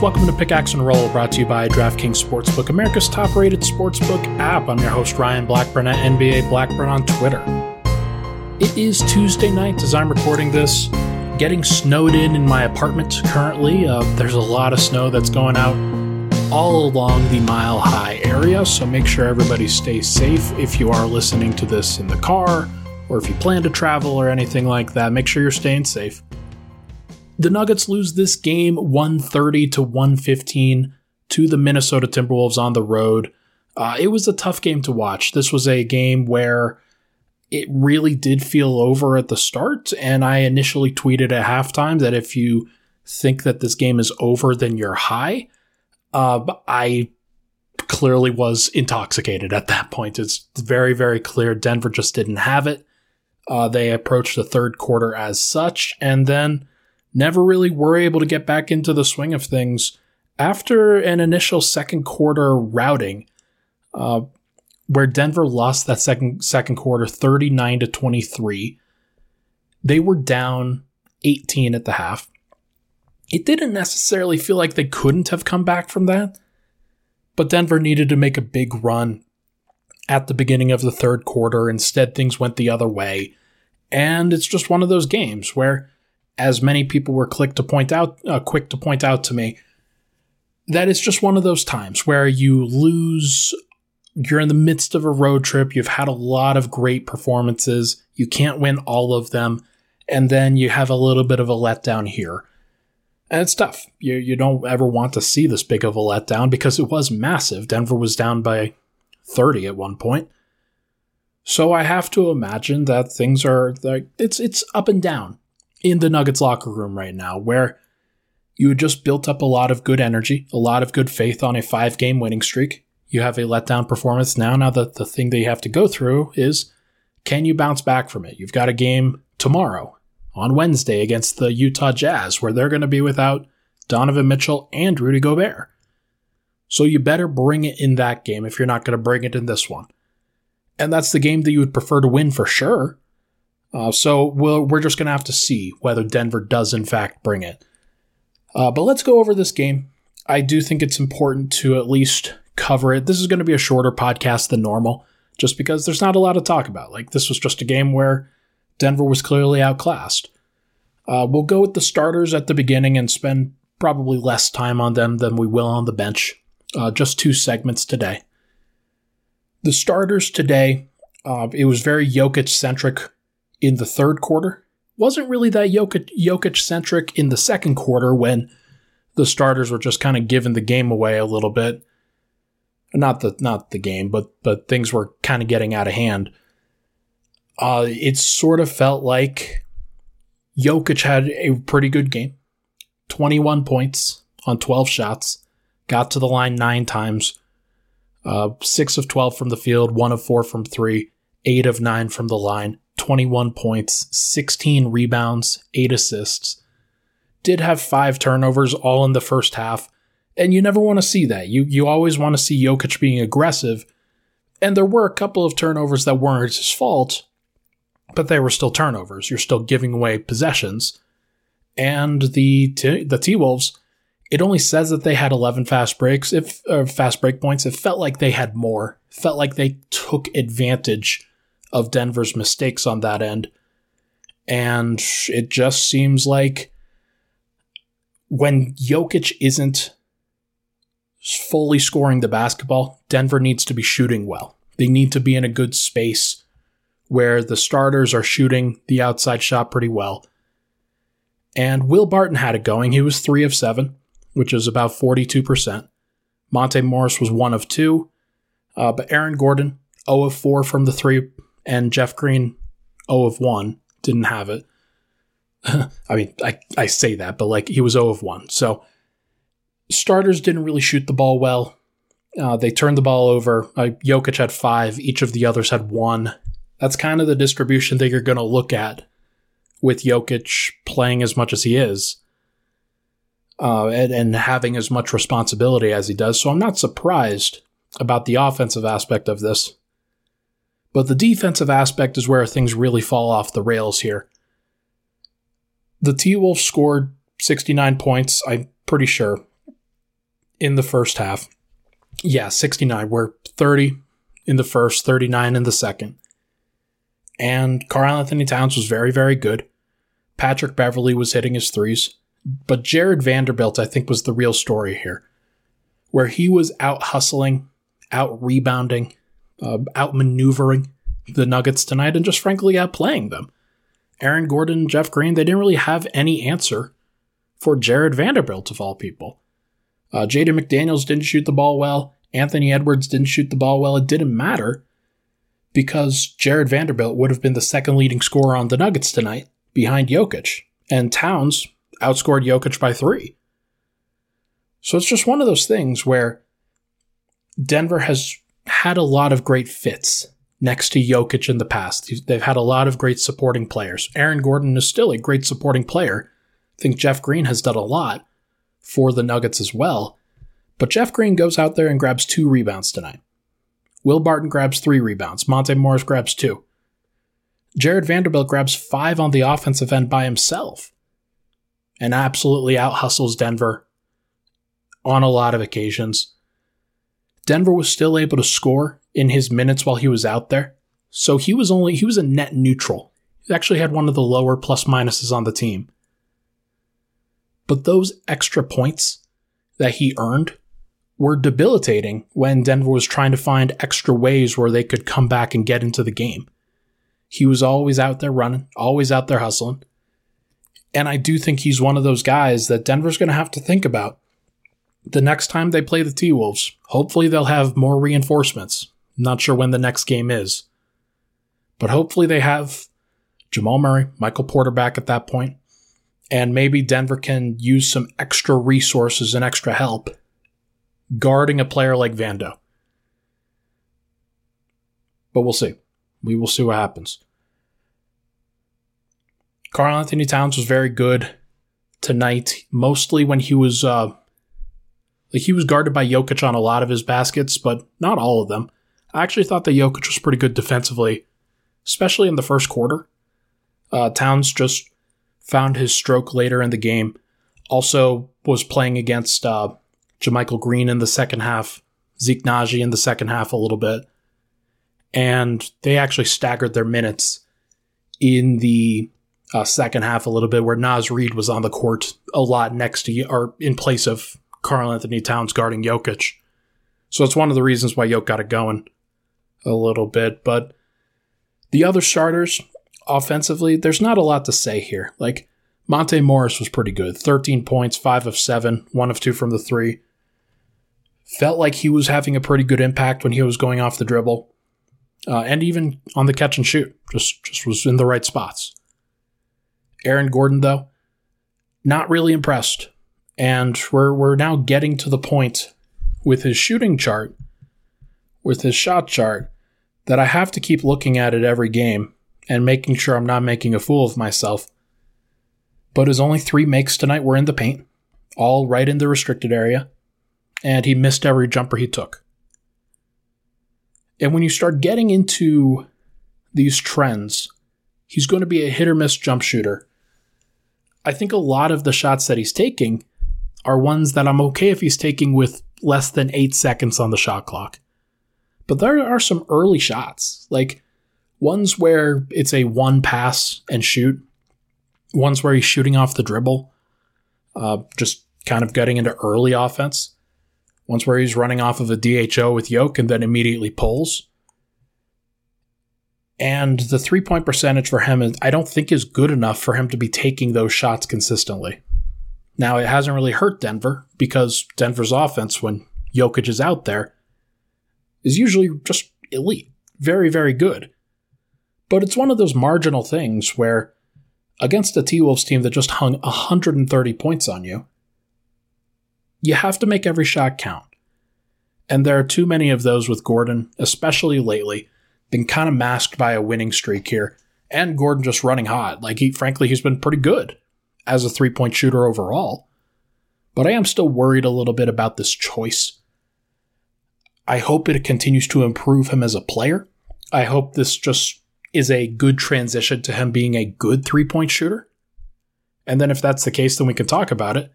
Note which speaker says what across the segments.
Speaker 1: Welcome to Pickaxe and Roll, brought to you by DraftKings Sportsbook, America's top rated sportsbook app. I'm your host, Ryan Blackburn at NBA Blackburn on Twitter. It is Tuesday night as I'm recording this, getting snowed in in my apartment currently. Uh, there's a lot of snow that's going out all along the mile high area, so make sure everybody stays safe if you are listening to this in the car or if you plan to travel or anything like that. Make sure you're staying safe. The Nuggets lose this game 130 to 115 to the Minnesota Timberwolves on the road. Uh, it was a tough game to watch. This was a game where it really did feel over at the start, and I initially tweeted at halftime that if you think that this game is over, then you're high. Uh, I clearly was intoxicated at that point. It's very, very clear Denver just didn't have it. Uh, they approached the third quarter as such, and then never really were able to get back into the swing of things after an initial second quarter routing, uh, where Denver lost that second second quarter 39 to 23. They were down 18 at the half. It didn't necessarily feel like they couldn't have come back from that, but Denver needed to make a big run at the beginning of the third quarter. Instead, things went the other way. And it's just one of those games where as many people were quick to point out, uh, quick to point out to me, that it's just one of those times where you lose. You're in the midst of a road trip. You've had a lot of great performances. You can't win all of them, and then you have a little bit of a letdown here, and it's tough. You you don't ever want to see this big of a letdown because it was massive. Denver was down by 30 at one point. So I have to imagine that things are like it's it's up and down in the Nuggets locker room right now, where you had just built up a lot of good energy, a lot of good faith on a five game winning streak. You have a letdown performance now. Now, that the thing that you have to go through is can you bounce back from it? You've got a game tomorrow on Wednesday against the Utah Jazz, where they're going to be without Donovan Mitchell and Rudy Gobert. So you better bring it in that game if you're not going to bring it in this one. And that's the game that you would prefer to win for sure. Uh, so we'll, we're just going to have to see whether Denver does, in fact, bring it. Uh, but let's go over this game. I do think it's important to at least cover it. This is going to be a shorter podcast than normal, just because there's not a lot to talk about. Like, this was just a game where Denver was clearly outclassed. Uh, we'll go with the starters at the beginning and spend probably less time on them than we will on the bench. Uh, just two segments today. The starters today, uh, it was very Jokic centric in the third quarter. Wasn't really that Jokic centric in the second quarter when the starters were just kind of giving the game away a little bit. Not the not the game, but but things were kind of getting out of hand. Uh, it sort of felt like Jokic had a pretty good game. 21 points on 12 shots, got to the line nine times, uh, six of 12 from the field, one of four from three, eight of nine from the line. 21 points, 16 rebounds, 8 assists. Did have 5 turnovers all in the first half, and you never want to see that. You you always want to see Jokic being aggressive. And there were a couple of turnovers that weren't his fault, but they were still turnovers. You're still giving away possessions. And the t- the T Wolves, it only says that they had 11 fast breaks, if fast break points. It felt like they had more. Felt like they took advantage of Denver's mistakes on that end. And it just seems like when Jokic isn't fully scoring the basketball, Denver needs to be shooting well. They need to be in a good space where the starters are shooting the outside shot pretty well. And Will Barton had it going. He was 3 of 7, which is about 42%. Monte Morris was 1 of 2. Uh, but Aaron Gordon, 0 of 4 from the 3 and Jeff Green 0 of 1 didn't have it. I mean, I, I say that, but like he was 0 of 1. So starters didn't really shoot the ball well. Uh, they turned the ball over. Uh, Jokic had five. Each of the others had one. That's kind of the distribution that you're going to look at with Jokic playing as much as he is uh, and, and having as much responsibility as he does. So I'm not surprised about the offensive aspect of this. But the defensive aspect is where things really fall off the rails here. The T Wolves scored 69 points, I'm pretty sure. in the first half. Yeah, 69. We're 30 in the first, 39 in the second. And Karl-Anthony Towns was very, very good. Patrick Beverley was hitting his threes. But Jarred Vanderbilt, I think, was the real story here, where he was out hustling, out rebounding, uh, out maneuvering the Nuggets tonight, and just frankly outplaying them. Aaron Gordon, Jeff Green, they didn't really have any answer for Jarred Vanderbilt, of all people. Uh, Jaden McDaniels didn't shoot the ball well. Anthony Edwards didn't shoot the ball well. It didn't matter because Jarred Vanderbilt would have been the second leading scorer on the Nuggets tonight behind Jokic. And Towns outscored Jokic by three. So it's just one of those things where Denver has had a lot of great fits next to Jokic in the past. They've had a lot of great supporting players. Aaron Gordon is still a great supporting player. I think Jeff Green has done a lot for the Nuggets as well. But Jeff Green goes out there and grabs two rebounds tonight. Will Barton grabs three rebounds. Monte Morris grabs two. Jarred Vanderbilt grabs five on the offensive end by himself and absolutely out hustles Denver on a lot of occasions. Denver was still able to score in his minutes while he was out there. So he was only he was a net neutral. He actually had one of the lower plus minuses on the team. But those extra points that he earned were debilitating when Denver was trying to find extra ways where they could come back and get into the game. He was always out there running, always out there hustling. And I do think he's one of those guys that Denver's going to have to think about the next time they play the T Wolves. Hopefully, they'll have more reinforcements. Not sure when the next game is. But hopefully, they have Jamal Murray, Michael Porter back at that point, and maybe Denver can use some extra resources and extra help guarding a player like Vando. But we'll see. We will see what happens. Karl-Anthony Towns was very good tonight, mostly when he was uh, like he was guarded by Jokic on a lot of his baskets, but not all of them. I actually thought that Jokic was pretty good defensively, especially in the first quarter. Uh, Towns just found his stroke later in the game. Also was playing against uh, JaMychal Green in the second half, Zeke Nnaji in the second half a little bit, and they actually staggered their minutes in the uh, second half a little bit, where Naz Reid was on the court a lot next to or in place of Karl-Anthony Towns guarding Jokic. So it's one of the reasons why Jokic got it going a little bit. But the other starters offensively, there's not a lot to say here. Like Monte Morris was pretty good 13 points, 5 of 7, 1 of 2 from the 3. Felt like he was having a pretty good impact when he was going off the dribble. Uh, and even on the catch and shoot, just just was in the right spots. Aaron Gordon, though, not really impressed. And we're, we're now getting to the point with his shooting chart, with his shot chart, that I have to keep looking at it every game and making sure I'm not making a fool of myself. But his only three makes tonight were in the paint, all right in the restricted area, and he missed every jumper he took. And when you start getting into these trends, he's going to be a hit or miss jump shooter I think a lot of the shots that he's taking are ones that I'm okay if he's taking with less than eight seconds on the shot clock. But there are some early shots, like ones where it's a one pass and shoot, ones where he's shooting off the dribble, uh, just kind of getting into early offense, ones where he's running off of a DHO with Yoke and then immediately pulls. And the three point percentage for him, is, I don't think, is good enough for him to be taking those shots consistently. Now, it hasn't really hurt Denver because Denver's offense, when Jokic is out there, is usually just elite, very, very good. But it's one of those marginal things where against a T Wolves team that just hung 130 points on you, you have to make every shot count. And there are too many of those with Gordon, especially lately been kind of masked by a winning streak here. And Gordon just running hot. Like he frankly he's been pretty good as a three-point shooter overall. But I am still worried a little bit about this choice. I hope it continues to improve him as a player. I hope this just is a good transition to him being a good three-point shooter. And then if that's the case, then we can talk about it.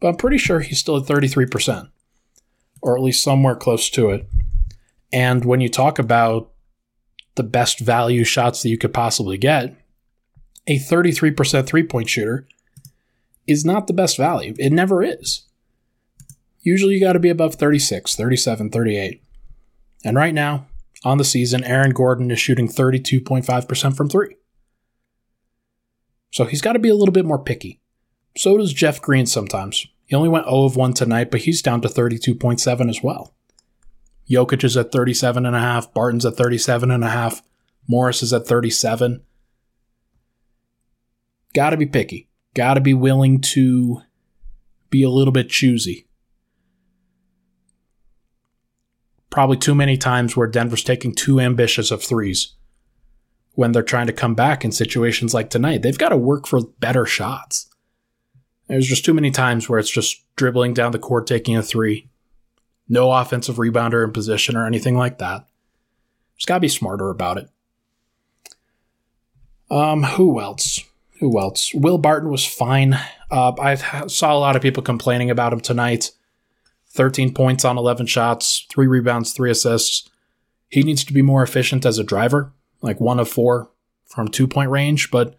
Speaker 1: but I'm pretty sure he's still at 33%, or at least somewhere close to it. And when you talk about the best value shots that you could possibly get, a 33% three point shooter is not the best value. It never is. Usually you got to be above 36, 37, 38. And right now, on the season, Aaron Gordon is shooting 32.5% from three. So he's got to be a little bit more picky. So does Jeff Green sometimes. He only went 0 of 1 tonight, but he's down to 32.7 as well. Jokic is at 37.5, Barton's at 37.5, Morris is at 37. Got to be picky. Got to be willing to be a little bit choosy. Probably too many times where Denver's taking too ambitious of threes when they're trying to come back in situations like tonight. They've got to work for better shots. There's just too many times where it's just dribbling down the court, taking a three. No offensive rebounder in position or anything like that. Just got to be smarter about it. Um, who else? Who else? Will Barton was fine. Uh, I saw a lot of people complaining about him tonight. 13 points on 11 shots, three rebounds, three assists. He needs to be more efficient as a driver, like one of four from two point range, but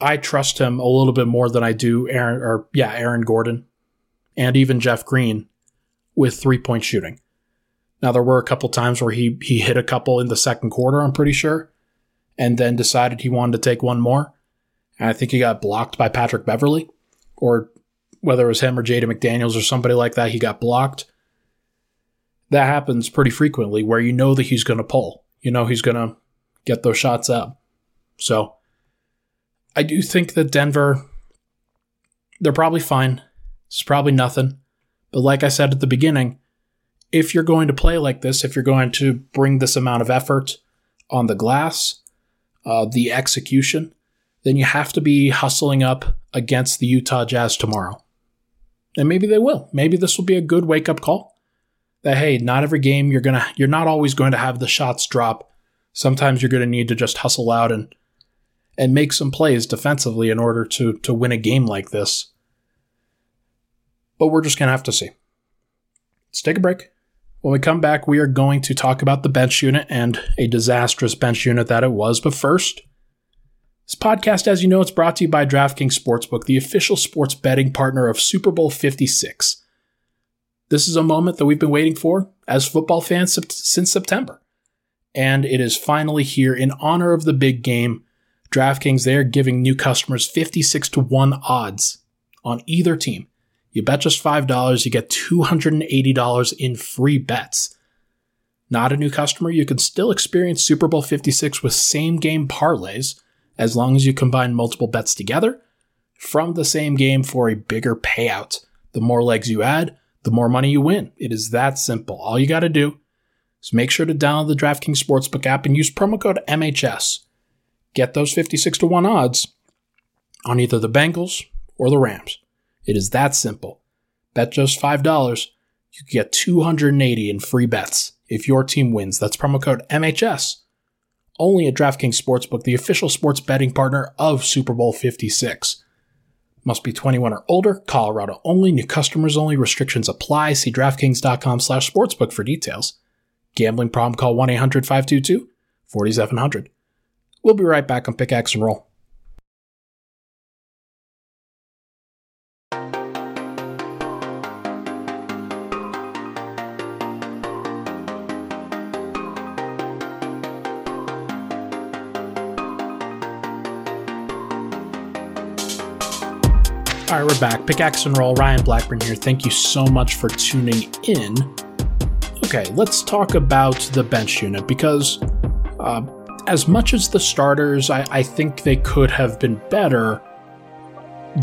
Speaker 1: I trust him a little bit more than I do Aaron or yeah, Aaron Gordon and even Jeff Green with three point shooting. Now there were a couple times where he he hit a couple in the second quarter, I'm pretty sure, and then decided he wanted to take one more. And I think he got blocked by Patrick Beverley, or whether it was him or Jaden McDaniels or somebody like that, he got blocked. That happens pretty frequently where you know that he's going to pull. You know he's going to get those shots up. So I do think that Denver, they're probably fine. It's probably nothing. But like I said at the beginning, if you're going to play like this, if you're going to bring this amount of effort on the glass, uh, the execution, then you have to be hustling up against the Utah Jazz tomorrow. And maybe they will. Maybe this will be a good wake up call. That hey, not every game you're gonna you're not always going to have the shots drop. Sometimes you're gonna need to just hustle out and and make some plays defensively in order to, to win a game like this. But we're just to have to see. Let's take a break. When we come back, we are going to talk about the bench unit and a disastrous bench unit that it was. But first, this podcast, as you know, it's brought to you by DraftKings Sportsbook, the official sports betting partner of Super Bowl 56. This is a moment that we've been waiting for as football fans since September. And it is finally here in honor of the big game DraftKings, they are giving new customers 56 to 1 odds on either team. You bet just $5, you get $280 in free bets. Not a new customer, you can still experience Super Bowl 56 with same game parlays as long as you combine multiple bets together from the same game for a bigger payout. The more legs you add, the more money you win. It is that simple. All you got to do is make sure to download the DraftKings Sportsbook app and use promo code MHS get those 56 to 1 odds on either the Bengals or the Rams. It is that simple. Bet just $5, you get 280 in free bets if your team wins. That's promo code MHS. Only at DraftKings Sportsbook, the official sports betting partner of Super Bowl 56. Must be 21 or older, Colorado only, new customers only, restrictions apply. See DraftKings.com slash sportsbook for details. Gambling problem, call 1 800 522 4700. We'll be right back on Pickaxe and Roll. All right, we're back. Pickaxe and Roll, Ryan Blackburn here. Thank you so much for tuning in. Okay, let's talk about the bench unit because uh, as much as the starters, I, I think they could have been better.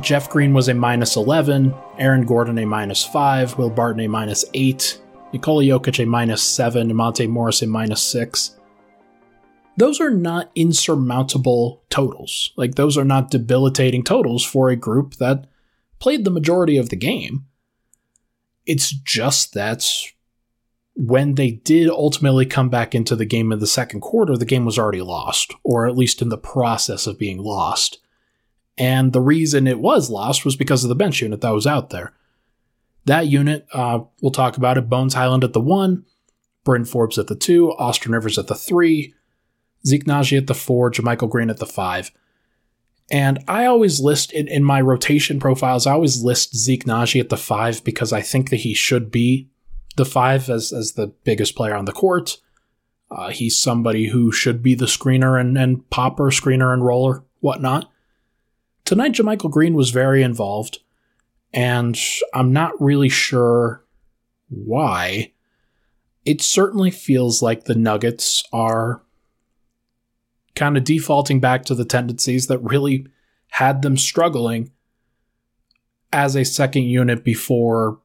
Speaker 1: Jeff Green was a minus 11, Aaron Gordon a minus 5, Will Barton a minus 8, Nikola Jokic a minus 7, Monte Morris a minus 6. Those are not insurmountable totals. Like, those are not debilitating totals for a group that played the majority of the game. It's just that when they did ultimately come back into the game in the second quarter, the game was already lost, or at least in the process of being lost. And the reason it was lost was because of the bench unit that was out there. That unit, uh, we'll talk about it. Bones Hyland at the one, Bryn Forbes at the two, Austin Rivers at the three, Zeke Nnaji at the four, JaMychal Green at the five. And I always list in, in my rotation profiles, I always list Zeke Nnaji at the five because I think that he should be the five as, as the biggest player on the court. Uh, he's somebody who should be the screener and, and popper, screener and roller, whatnot. Tonight, JaMychal Green was very involved, and I'm not really sure why. It certainly feels like the Nuggets are kind of defaulting back to the tendencies that really had them struggling as a second unit before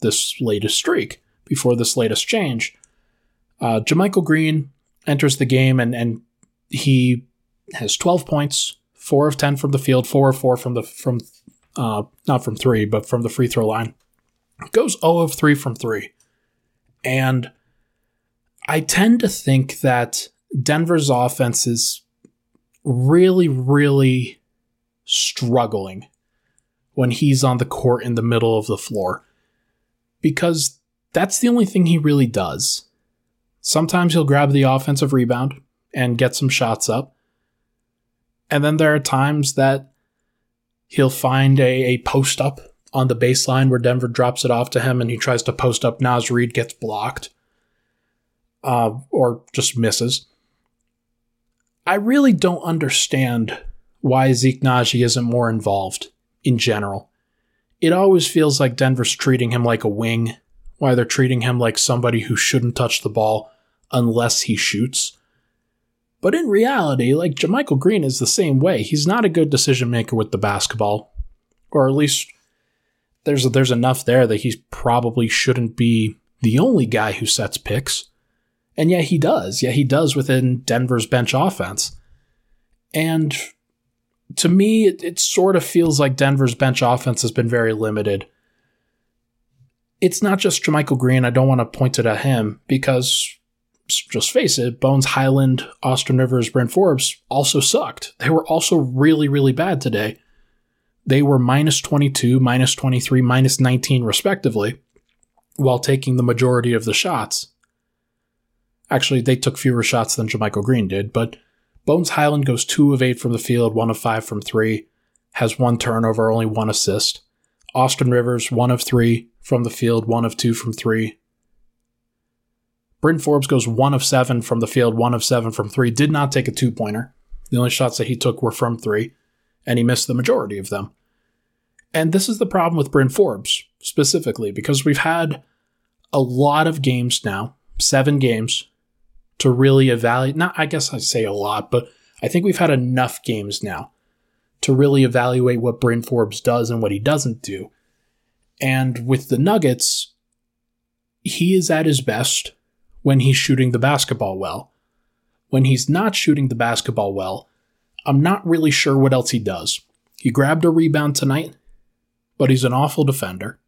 Speaker 1: this latest streak, before this latest change. Uh, JaMychal Green enters the game and, and he has 12 points, four of 10 from the field, four of four from the, from, uh, not from three, but from the free throw line. Goes 0 of 3 from three. And I tend to think that Denver's offense is really, really struggling when he's on the court in the middle of the floor because that's the only thing he really does. Sometimes he'll grab the offensive rebound and get some shots up. And then there are times that he'll find a, a post up on the baseline where Denver drops it off to him and he tries to post up. Naz Reid gets blocked uh, or just misses. I really don't understand why Zeke Nnaji isn't more involved in general. It always feels like Denver's treating him like a wing, why they're treating him like somebody who shouldn't touch the ball unless he shoots. But in reality, like JaMychal Green is the same way. He's not a good decision maker with the basketball, or at least there's there's enough there that he probably shouldn't be the only guy who sets picks. And yet he does. Yeah, he does within Denver's bench offense. And to me, it, it, sort of feels like Denver's bench offense has been very limited. It's not just JaMychal Green. I don't want to point it at him because, just face it, Bones Hyland, Austin Rivers, Bryn Forbes also sucked. They were also really, really bad today. They were minus 22, minus 23, minus 19, respectively, while taking the majority of the shots. Actually, they took fewer shots than JaMychal Green did, but Bones Hyland goes 2 of 8 from the field, 1 of 5 from 3, has one turnover, only one assist. Austin Rivers, 1 of 3 from the field, 1 of 2 from 3. Bryn Forbes goes 1 of 7 from the field, 1 of 7 from 3. Did not take a two pointer. The only shots that he took were from 3, and he missed the majority of them. And this is the problem with Bryn Forbes, specifically, because we've had a lot of games now, seven games, to really evaluate. Not, I guess I say a lot, but I think we've had enough games now to really evaluate what Bryn Forbes does and what he doesn't do. And with the Nuggets, he is at his best when he's shooting the basketball well. When he's not shooting the basketball well, I'm not really sure what else he does. He grabbed a rebound tonight, but he's an awful defender.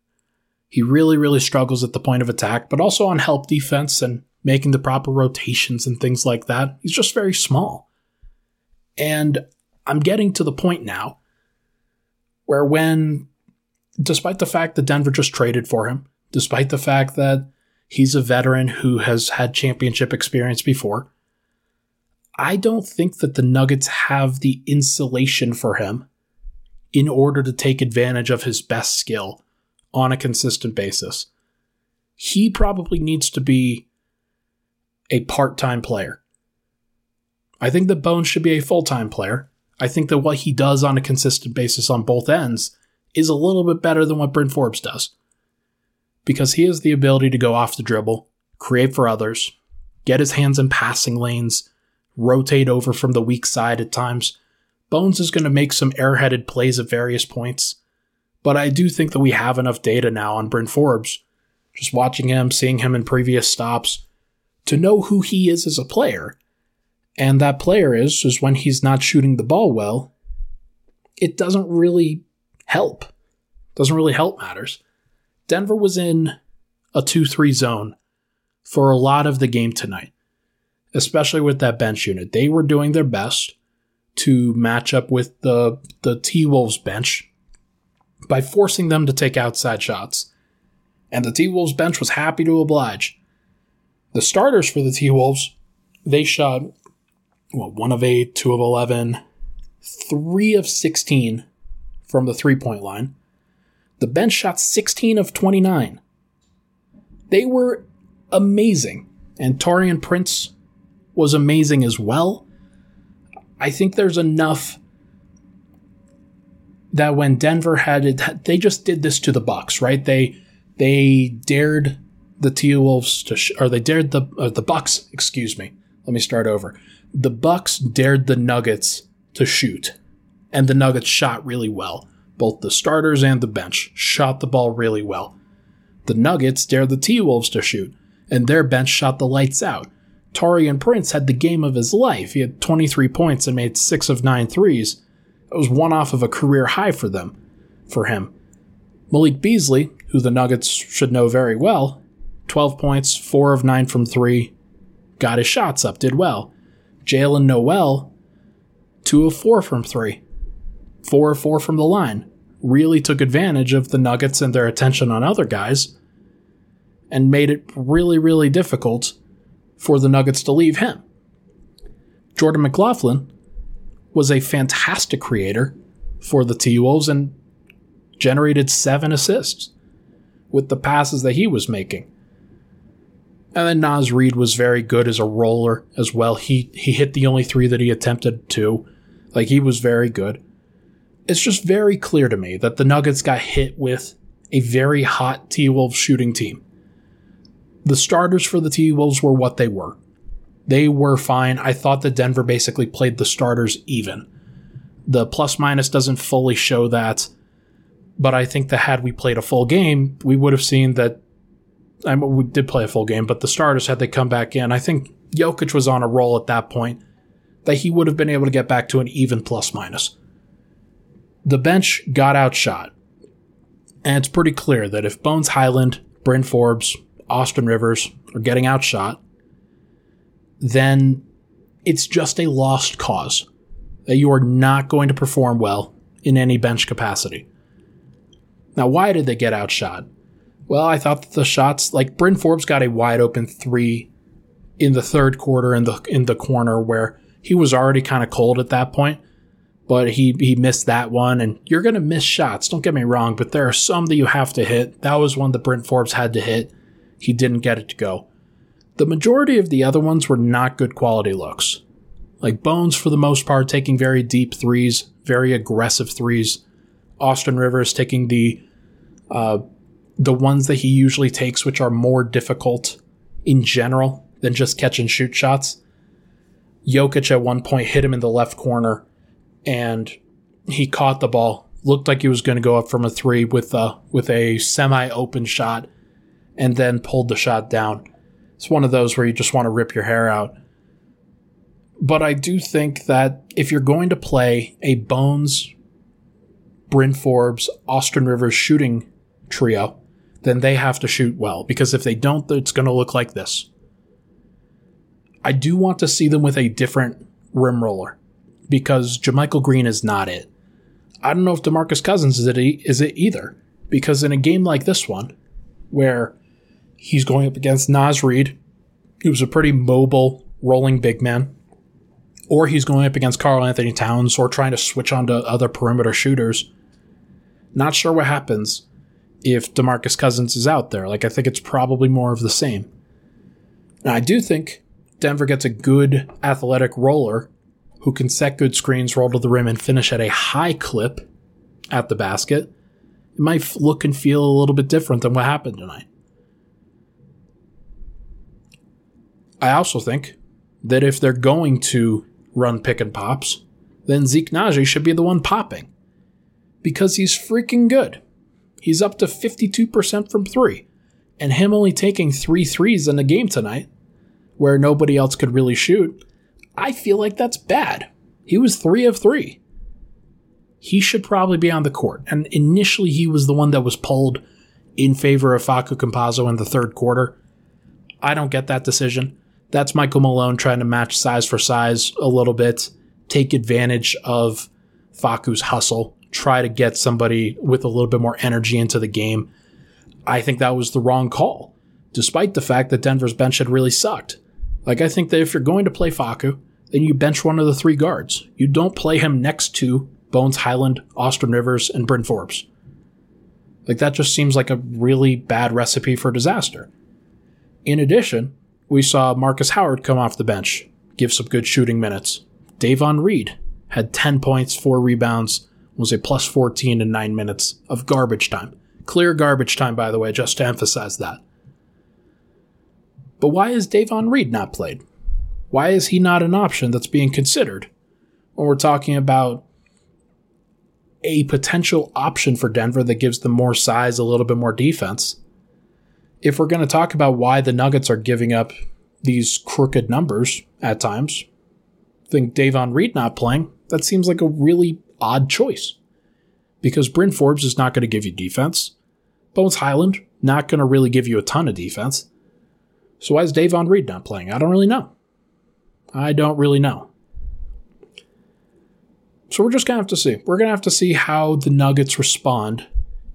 Speaker 1: He really, really struggles at the point of attack, but also on help defense and making the proper rotations and things like that. He's just very small. And I'm getting to the point now where when, despite the fact that Denver just traded for him, despite the fact that he's a veteran who has had championship experience before, I don't think that the Nuggets have the insulation for him in order to take advantage of his best skill on a consistent basis. He probably needs to be a part time player. I think that Bones should be a full time player. I think that what he does on a consistent basis on both ends is a little bit better than what Bryn Forbes does. Because he has the ability to go off the dribble, create for others, get his hands in passing lanes, rotate over from the weak side at times. Bones is going to make some airheaded plays at various points. But I do think that we have enough data now on Bryn Forbes. Just watching him, seeing him in previous stops, to know who he is as a player. And that player is, is when he's not shooting the ball well, it doesn't really help. Doesn't really help matters. Denver was in a 2 3 zone for a lot of the game tonight, especially with that bench unit. They were doing their best to match up with the the T Wolves bench by forcing them to take outside shots. And the T Wolves bench was happy to oblige. The starters for the T Wolves, they shot well, one of eight, two of 11, three of 16 from the three point line. The bench shot 16 of 29. They were amazing. And Taurean Prince was amazing as well. I think there's enough that when Denver had it, they just did this to the Bucks, right? They they dared the T Wolves to, sh- or they dared the uh, the Bucks. Excuse me. Let me start over. The Bucks dared the Nuggets to shoot, and the Nuggets shot really well. Both the starters and the bench shot the ball really well. The Nuggets dared the T Wolves to shoot, and their bench shot the lights out. Taurean Prince had the game of his life. He had 23 points and made six of nine threes. That was one off of a career high for them, for him. Malik Beasley, who the Nuggets should know very well, 12 points, 4 of 9 from 3, got his shots up, did well. Jaylen Nowell, 2 of 4 from 3, 4 of 4 from the line. Really took advantage of the Nuggets and their attention on other guys and made it really, really difficult for the Nuggets to leave him. Jordan McLaughlin was a fantastic creator for the T Wolves and generated seven assists with the passes that he was making. And then Naz Reid was very good as a roller as well. He he hit the only three that he attempted to. Like he was very good. It's just very clear to me that the Nuggets got hit with a very hot T Wolves shooting team. The starters for the T Wolves were what they were. They were fine. I thought that Denver basically played the starters even. The plus minus doesn't fully show that, but I think that had we played a full game, we would have seen that I mean, we did play a full game, but the starters had they come back in, I think Jokic was on a roll at that point that he would have been able to get back to an even plus minus. The bench got outshot. And it's pretty clear that if Bones Hyland, Bryn Forbes, Austin Rivers are getting outshot, then it's just a lost cause. That you are not going to perform well in any bench capacity. Now, why did they get outshot? Well, I thought that the shots, like Bryn Forbes got a wide open three in the third quarter in the in the corner where he was already kind of cold at that point, but he he missed that one. And you're gonna miss shots. Don't get me wrong, but there are some that you have to hit. That was one that Bryn Forbes had to hit. He didn't get it to go. The majority of the other ones were not good quality looks. Like Bones, for the most part, taking very deep threes, very aggressive threes. Austin Rivers taking the uh, the ones that he usually takes, which are more difficult in general than just catch and shoot shots. Jokic at one point hit him in the left corner and he caught the ball. Looked like he was going to go up from a three with a, with a semi open shot and then pulled the shot down. It's one of those where you just want to rip your hair out. But I do think that if you're going to play a Bones, Bryn Forbes, Austin Rivers shooting trio, then they have to shoot well because if they don't, it's going to look like this. I do want to see them with a different rim roller because JaMychal Green is not it. I don't know if DeMarcus Cousins is it, is it either because in a game like this one, where he's going up against Naz Reid, who's a pretty mobile, rolling big man, or he's going up against Karl-Anthony Towns or trying to switch onto other perimeter shooters. Not sure what happens if DeMarcus Cousins is out there. Like, I think it's probably more of the same. Now, I do think Denver gets a good athletic roller who can set good screens, roll to the rim, and finish at a high clip at the basket. It might look and feel a little bit different than what happened tonight. I also think that if they're going to run pick and pops, then Zeke Nnaji should be the one popping. Because he's freaking good. He's up to 52% from three. And him only taking three threes in the game tonight, where nobody else could really shoot, I feel like that's bad. He was three of three. He should probably be on the court. And initially, he was the one that was pulled in favor of Facu Campazzo in the third quarter. I don't get that decision. That's Michael Malone trying to match size for size a little bit take advantage of Facu's hustle, try to get somebody with a little bit more energy into the game. I think that was the wrong call, despite the fact that Denver's bench had really sucked. Like, I think that if you're going to play Facu, then you bench one of the three guards. You don't play him next to Bones Hyland, Austin Rivers, and Bryn Forbes. Like, that just seems like a really bad recipe for disaster. In addition, we saw Marcus Howard come off the bench, give some good shooting minutes. Davon Reed had 10 points, 4 rebounds, was a plus 14 in 9 minutes of garbage time. Clear garbage time, by the way, just to emphasize that. But why is Davon Reed not played? Why is he not an option that's being considered when we're talking about a potential option for Denver that gives them more size, a little bit more defense? If we're going to talk about why the Nuggets are giving up these crooked numbers at times, think Davon Reed not playing, that seems like a really odd choice. Because Bryn Forbes is not going to give you defense. Bones Hyland, not going to really give you a ton of defense. So why is Davon Reed not playing? I don't really know. I don't really know. So we're just going to have to see. We're going to have to see how the Nuggets respond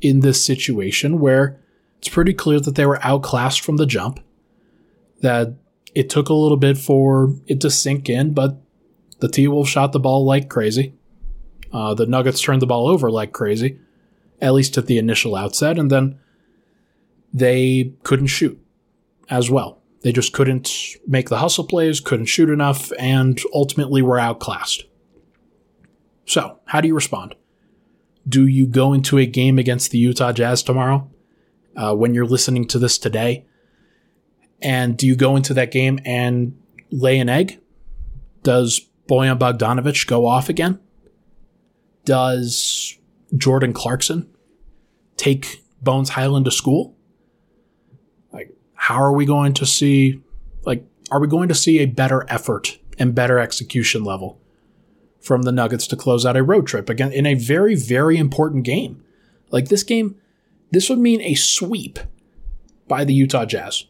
Speaker 1: in this situation where it's pretty clear that they were outclassed from the jump, that it took a little bit for it to sink in, but the T Wolves shot the ball like crazy. Uh, the Nuggets turned the ball over like crazy, at least at the initial outset, and then they couldn't shoot as well. They just couldn't make the hustle plays, couldn't shoot enough, and ultimately were outclassed. So, how do you respond? Do you go into a game against the Utah Jazz tomorrow uh, when you're listening to this today? And do you go into that game and lay an egg? Does Bojan Bogdanovic go off again? Does Jordan Clarkson take Bones Hyland to school? Like, how are we going to see, like, are we going to see a better effort and better execution level from the Nuggets to close out a road trip again in a very, very important game? Like, this game, this would mean a sweep by the Utah Jazz.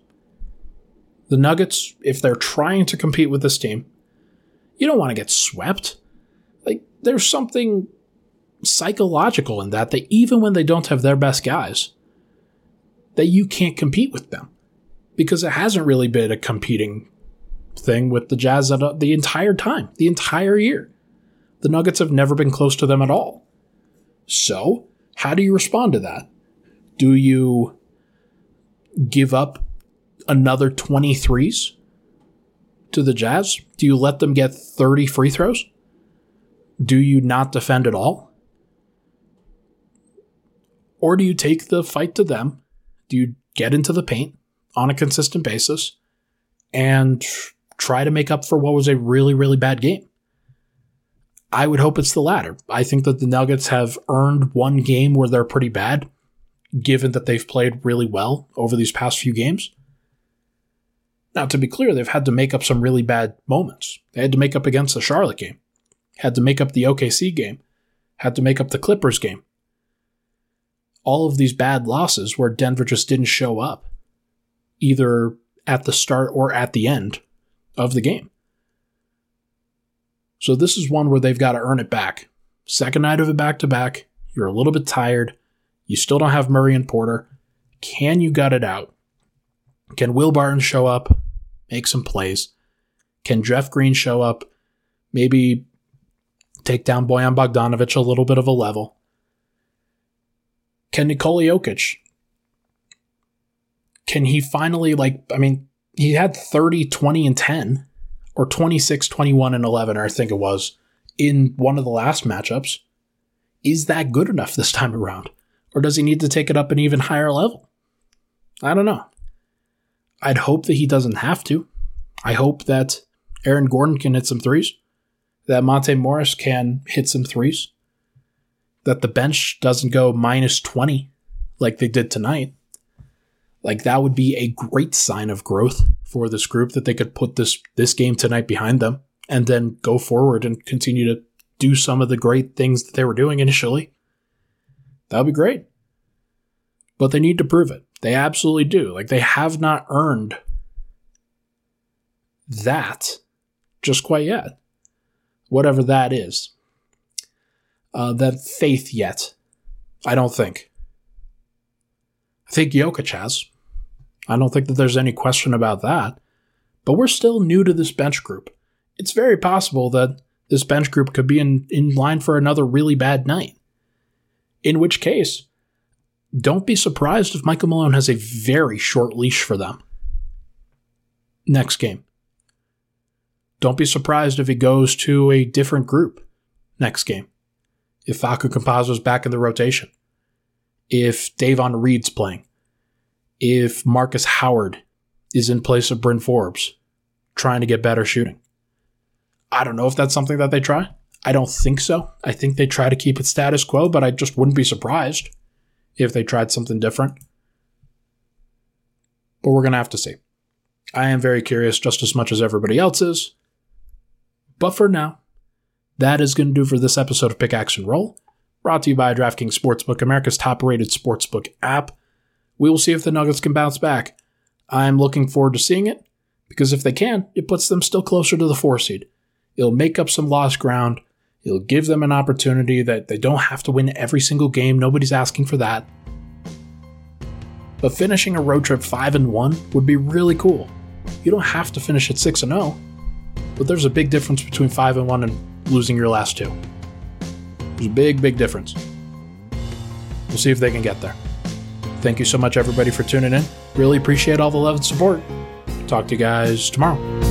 Speaker 1: The Nuggets, if they're trying to compete with this team, you don't want to get swept. Like, there's something psychological in that, that even when they don't have their best guys, that you can't compete with them because it hasn't really been a competing thing with the Jazz the entire time, the entire year. The Nuggets have never been close to them at all. So, how do you respond to that? Do you give up another 23s to the Jazz? Do you let them get 30 free throws? Do you not defend at all? Or do you take the fight to them? Do you get into the paint? on a consistent basis and try to make up for what was a really, really bad game. I would hope it's the latter. I think that the Nuggets have earned one game where they're pretty bad, given that they've played really well over these past few games. Now, to be clear, they've had to make up some really bad moments. They had to make up against the Charlotte game, had to make up the OKC game, had to make up the Clippers game. All of these bad losses where Denver just didn't show up either at the start or at the end of the game. So this is one where they've got to earn it back. Second night of a back to back, you're a little bit tired. You still don't have Murray and Porter. Can you gut it out? Can Will Barton show up, make some plays? Can Jeff Green show up, maybe take down Bojan Bogdanovic a little bit of a level? Can Nikola Jokic can he finally like I mean, he had 30, 20 and 10 or 26, 21 and 11 I think it was in one of the last matchups. Is that good enough this time around? Or does he need to take it up an even higher level? I don't know. I'd hope that he doesn't have to. I hope that Aaron Gordon can hit some threes, that Monte Morris can hit some threes, that the bench doesn't go minus 20 like they did tonight. Like that would be a great sign of growth for this group that they could put this this game tonight behind them and then go forward and continue to do some of the great things that they were doing initially. That would be great. But they need to prove it. They absolutely do. Like they have not earned that just quite yet. whatever that is, uh, that faith yet. I don't think. I think Jokic has. I don't think that there's any question about that. But we're still new to this bench group. It's very possible that this bench group could be in, in line for another really bad night. In which case, don't be surprised if Michael Malone has a very short leash for them. Next game. Don't be surprised if he goes to a different group next game. If Facu Campazzo's back in the rotation. If Davon Reed's playing. If Marcus Howard is in place of Bryn Forbes, trying to get better shooting. I don't know if that's something that they try. I don't think so. I think they try to keep it status quo, but I just wouldn't be surprised if they tried something different. But we're going to have to see. I am very curious just as much as everybody else is. But for now, that is going to do for this episode of Pickaxe and Roll, brought to you by DraftKings Sportsbook, America's top rated sportsbook app. We will see if the Nuggets can bounce back. I'm looking forward to seeing it because if they can, it puts them still closer to the four seed. It'll make up some lost ground. It'll give them an opportunity that they don't have to win every single game. Nobody's asking for that. But finishing a road trip 5 and 1 would be really cool. You don't have to finish at 6 and 0, but there's a big difference between 5 and 1 and losing your last two. There's a big, big difference. We'll see if they can get there. Thank you so much, everybody, for tuning in. Really appreciate all the love and support. Talk to you guys tomorrow.